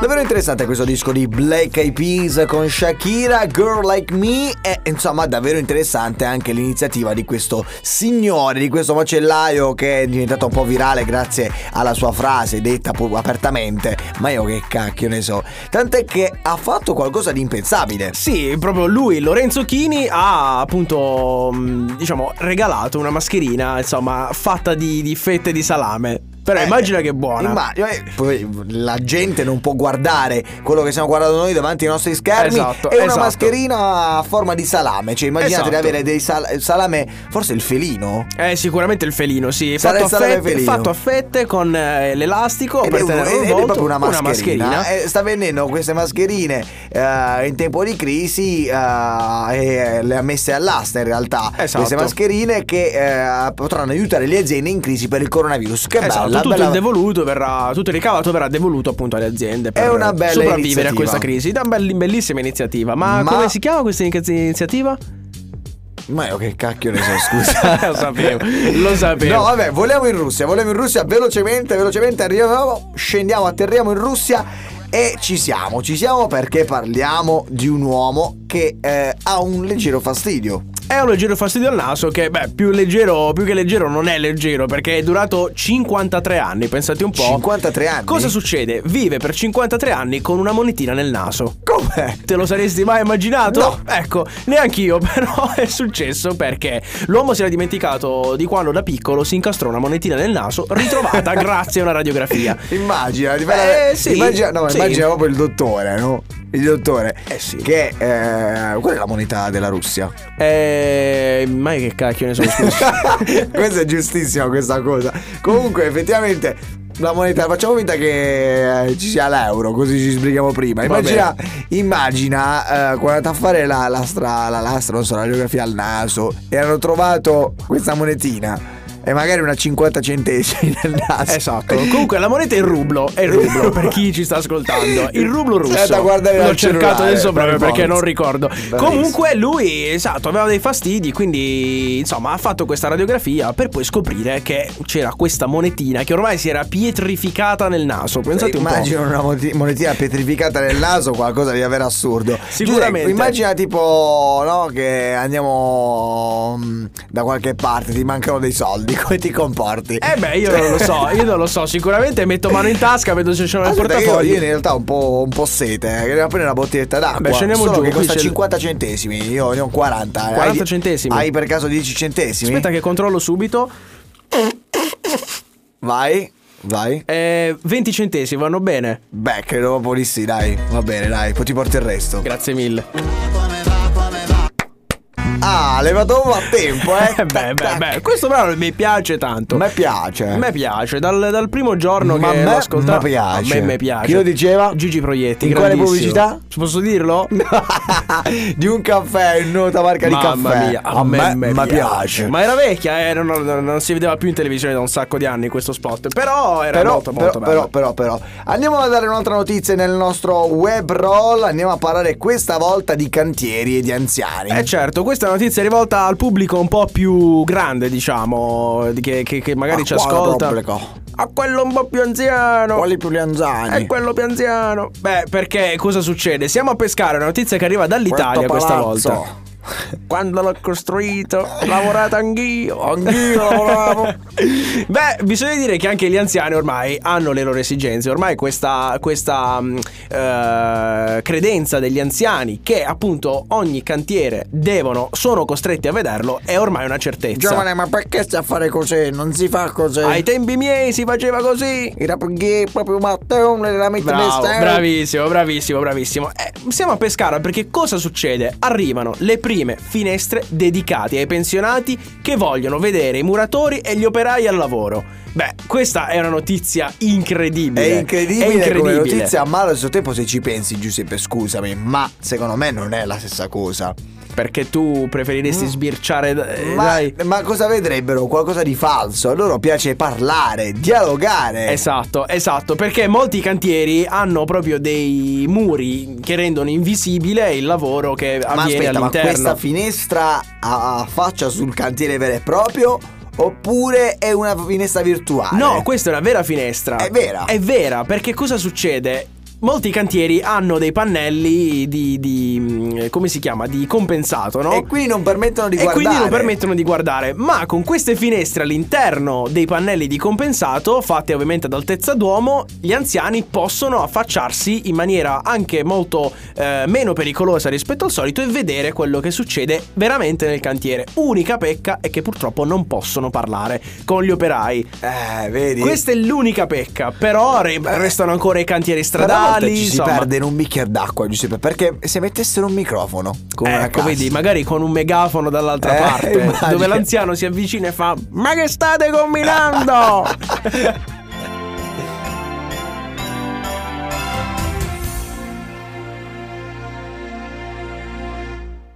Davvero interessante questo disco di Black Eyed Peas con Shakira, Girl Like Me e insomma davvero interessante anche l'iniziativa di questo signore, di questo macellaio che è diventato un po' virale grazie alla sua frase detta apertamente, ma io che cacchio ne so, tant'è che ha fatto qualcosa di impensabile. Sì, proprio lui, Lorenzo Chini, ha appunto diciamo regalato una mascherina insomma fatta di, di fette di salame però eh, immagina che è buona. Immagina, eh, poi la gente non può guardare quello che stiamo guardando noi davanti ai nostri schermi. Esatto, è una esatto. mascherina a forma di salame. Cioè, immaginate esatto. di avere dei sal- salame, forse il felino. Eh, sicuramente il felino, sì. Fatto a, fette, fatto a, fette, con eh, l'elastico ed per tenere un volto, è proprio una mascherina. Una mascherina. Eh, sta vendendo queste mascherine eh, in tempo di crisi le ha messe all'asta in realtà. Esatto. Queste mascherine che potranno aiutare le aziende in crisi per il coronavirus. Che esatto. bello tutto bella... il devoluto verrà, tutto il ricavato verrà devoluto appunto alle aziende per è una bella sopravvivere iniziativa. a questa crisi. È una bellissima iniziativa. Ma, Ma, come si chiama questa iniziativa? Ma io che cacchio ne so, scusa. lo sapevo, lo sapevo. No, vabbè, volevo in Russia, volevo in Russia velocemente, velocemente arriviamo, scendiamo, atterriamo in Russia e ci siamo, ci siamo perché parliamo di un uomo che eh, ha un leggero fastidio. È un leggero fastidio al naso che, beh, più leggero, più che leggero non è leggero perché è durato 53 anni, pensate un po'. 53 anni? Cosa succede? Vive per 53 anni con una monetina nel naso. Come? Te lo saresti mai immaginato? No. Ecco, neanch'io, però è successo perché l'uomo si era dimenticato di quando da piccolo si incastrò una monetina nel naso ritrovata grazie a una radiografia. Immagina, eh, sì, immagina, no, sì. immagina proprio il dottore, no? Il dottore. Eh sì. Che eh, qual è la moneta della Russia? Eh, ma che cacchio ne so, scusa. questa è giustissima questa cosa. Comunque, effettivamente la moneta, facciamo finta che eh, ci sia l'euro, così ci sbrighiamo prima. Immagina, immagina eh, quando è andato a fare la lastra, la lastra, non so, la radiografia al naso e hanno trovato questa monetina e magari una 50 centesimi nel naso. Esatto. Comunque la moneta è il rublo, è il rublo per chi ci sta ascoltando. Il rublo russo. È da guardare L'ho cercato adesso proprio perché non ricordo. Bravissimo. Comunque lui, esatto, aveva dei fastidi, quindi insomma ha fatto questa radiografia per poi scoprire che c'era questa monetina che ormai si era pietrificata nel naso. Pensate un Immagino una monetina pietrificata nel naso, qualcosa di davvero assurdo. Sicuramente. Giuseppe, immagina tipo, no, che andiamo mm, da qualche parte, ti mancano dei soldi di come ti comporti. Eh beh, io non lo so, io non lo so. Sicuramente metto mano in tasca, vedo se c'è nel portafoglio. Io, io in realtà ho un po', un po sete, eh, devo prendere una bottiglietta d'acqua. Beh, scendiamo Solo giù. che costa 50 centesimi, io ne ho 40. 40 hai, centesimi. Hai per caso 10 centesimi? Aspetta che controllo subito. Vai. Vai. Eh, 20 centesimi vanno bene? Beh, credo proprio di sì, dai. Va bene, dai, poi ti porti il resto. Grazie mille. Ah, levato a tempo, eh. beh, beh, beh, questo brano mi piace tanto. A me piace. A me piace, dal, dal primo giorno Ma che l'ho ascoltato. Piace. A me mi piace. Chi lo diceva? Gigi Proietti. In quale pubblicità? Ci posso dirlo? di un caffè, nota marca Mamma di caffè. Mia, a, a me, me piace. piace. Ma era vecchia, eh, non, non, non, si vedeva più in televisione da un sacco di anni questo spot. Però era però, molto, molto però, bello. Però, però, però. Andiamo a dare un'altra notizia nel nostro web roll. Andiamo a parlare questa volta di cantieri e di anziani. Eh certo, questa è notizia rivolta al pubblico un po' più grande, diciamo, che, che, che magari a ci ascolta. Pubblico? A quello un po' più anziano. Quali più anziani? È quello più anziano. Beh, perché cosa succede? Siamo a pescare una notizia che arriva dall'Italia questa volta. Quando l'ho costruito, ho lavorato anch'io. Anch'io lavoravo. Beh, bisogna dire che anche gli anziani ormai hanno le loro esigenze. Ormai questa, questa uh, credenza degli anziani che appunto ogni cantiere devono, sono costretti a vederlo è ormai una certezza. Giovane, ma perché stai a fare così? Non si fa così. Ai tempi miei si faceva così. Era perché proprio Matteo nella Bravo, bravissimo, bravissimo, bravissimo. Eh, siamo a Pescara perché cosa succede? Arrivano le prime prime finestre dedicate ai pensionati che vogliono vedere i muratori e gli operai al lavoro. Beh, questa è una notizia incredibile. È incredibile, è incredibile. notizia, ma allo stesso tempo se ci pensi Giuseppe, scusami, ma secondo me non è la stessa cosa perché tu preferiresti mm. sbirciare. Eh, ma, ma, cosa vedrebbero? Qualcosa di falso. A loro piace parlare, dialogare. Esatto, esatto. Perché molti cantieri hanno proprio dei muri che rendono invisibile il lavoro che ma avviene aspetta, all'interno. Ma questa finestra a faccia sul cantiere vero e proprio oppure è una finestra virtuale? No, questa è una vera finestra. È vera? È vera, perché cosa succede? Molti cantieri hanno dei pannelli di, di, mm, come si chiama? Di compensato, no? E quindi non permettono di e guardare. quindi non permettono di guardare. Ma con queste finestre all'interno dei pannelli di compensato, fatte ovviamente ad altezza d'uomo, gli anziani possono affacciarsi in maniera anche molto eh, meno pericolosa rispetto al solito e vedere quello che succede veramente nel cantiere. Unica pecca è che purtroppo non possono parlare con gli operai. Eh, vedi? Questa è l'unica pecca, però re- restano ancora i cantieri stradali. Volte ci si insomma. perde in un bicchiere d'acqua, Giuseppe, perché se mettessero un microfono con una Ecco, cassa. vedi, magari con un megafono dall'altra Eh, parte, immagino. dove l'anziano si avvicina e fa: Ma che state combinando?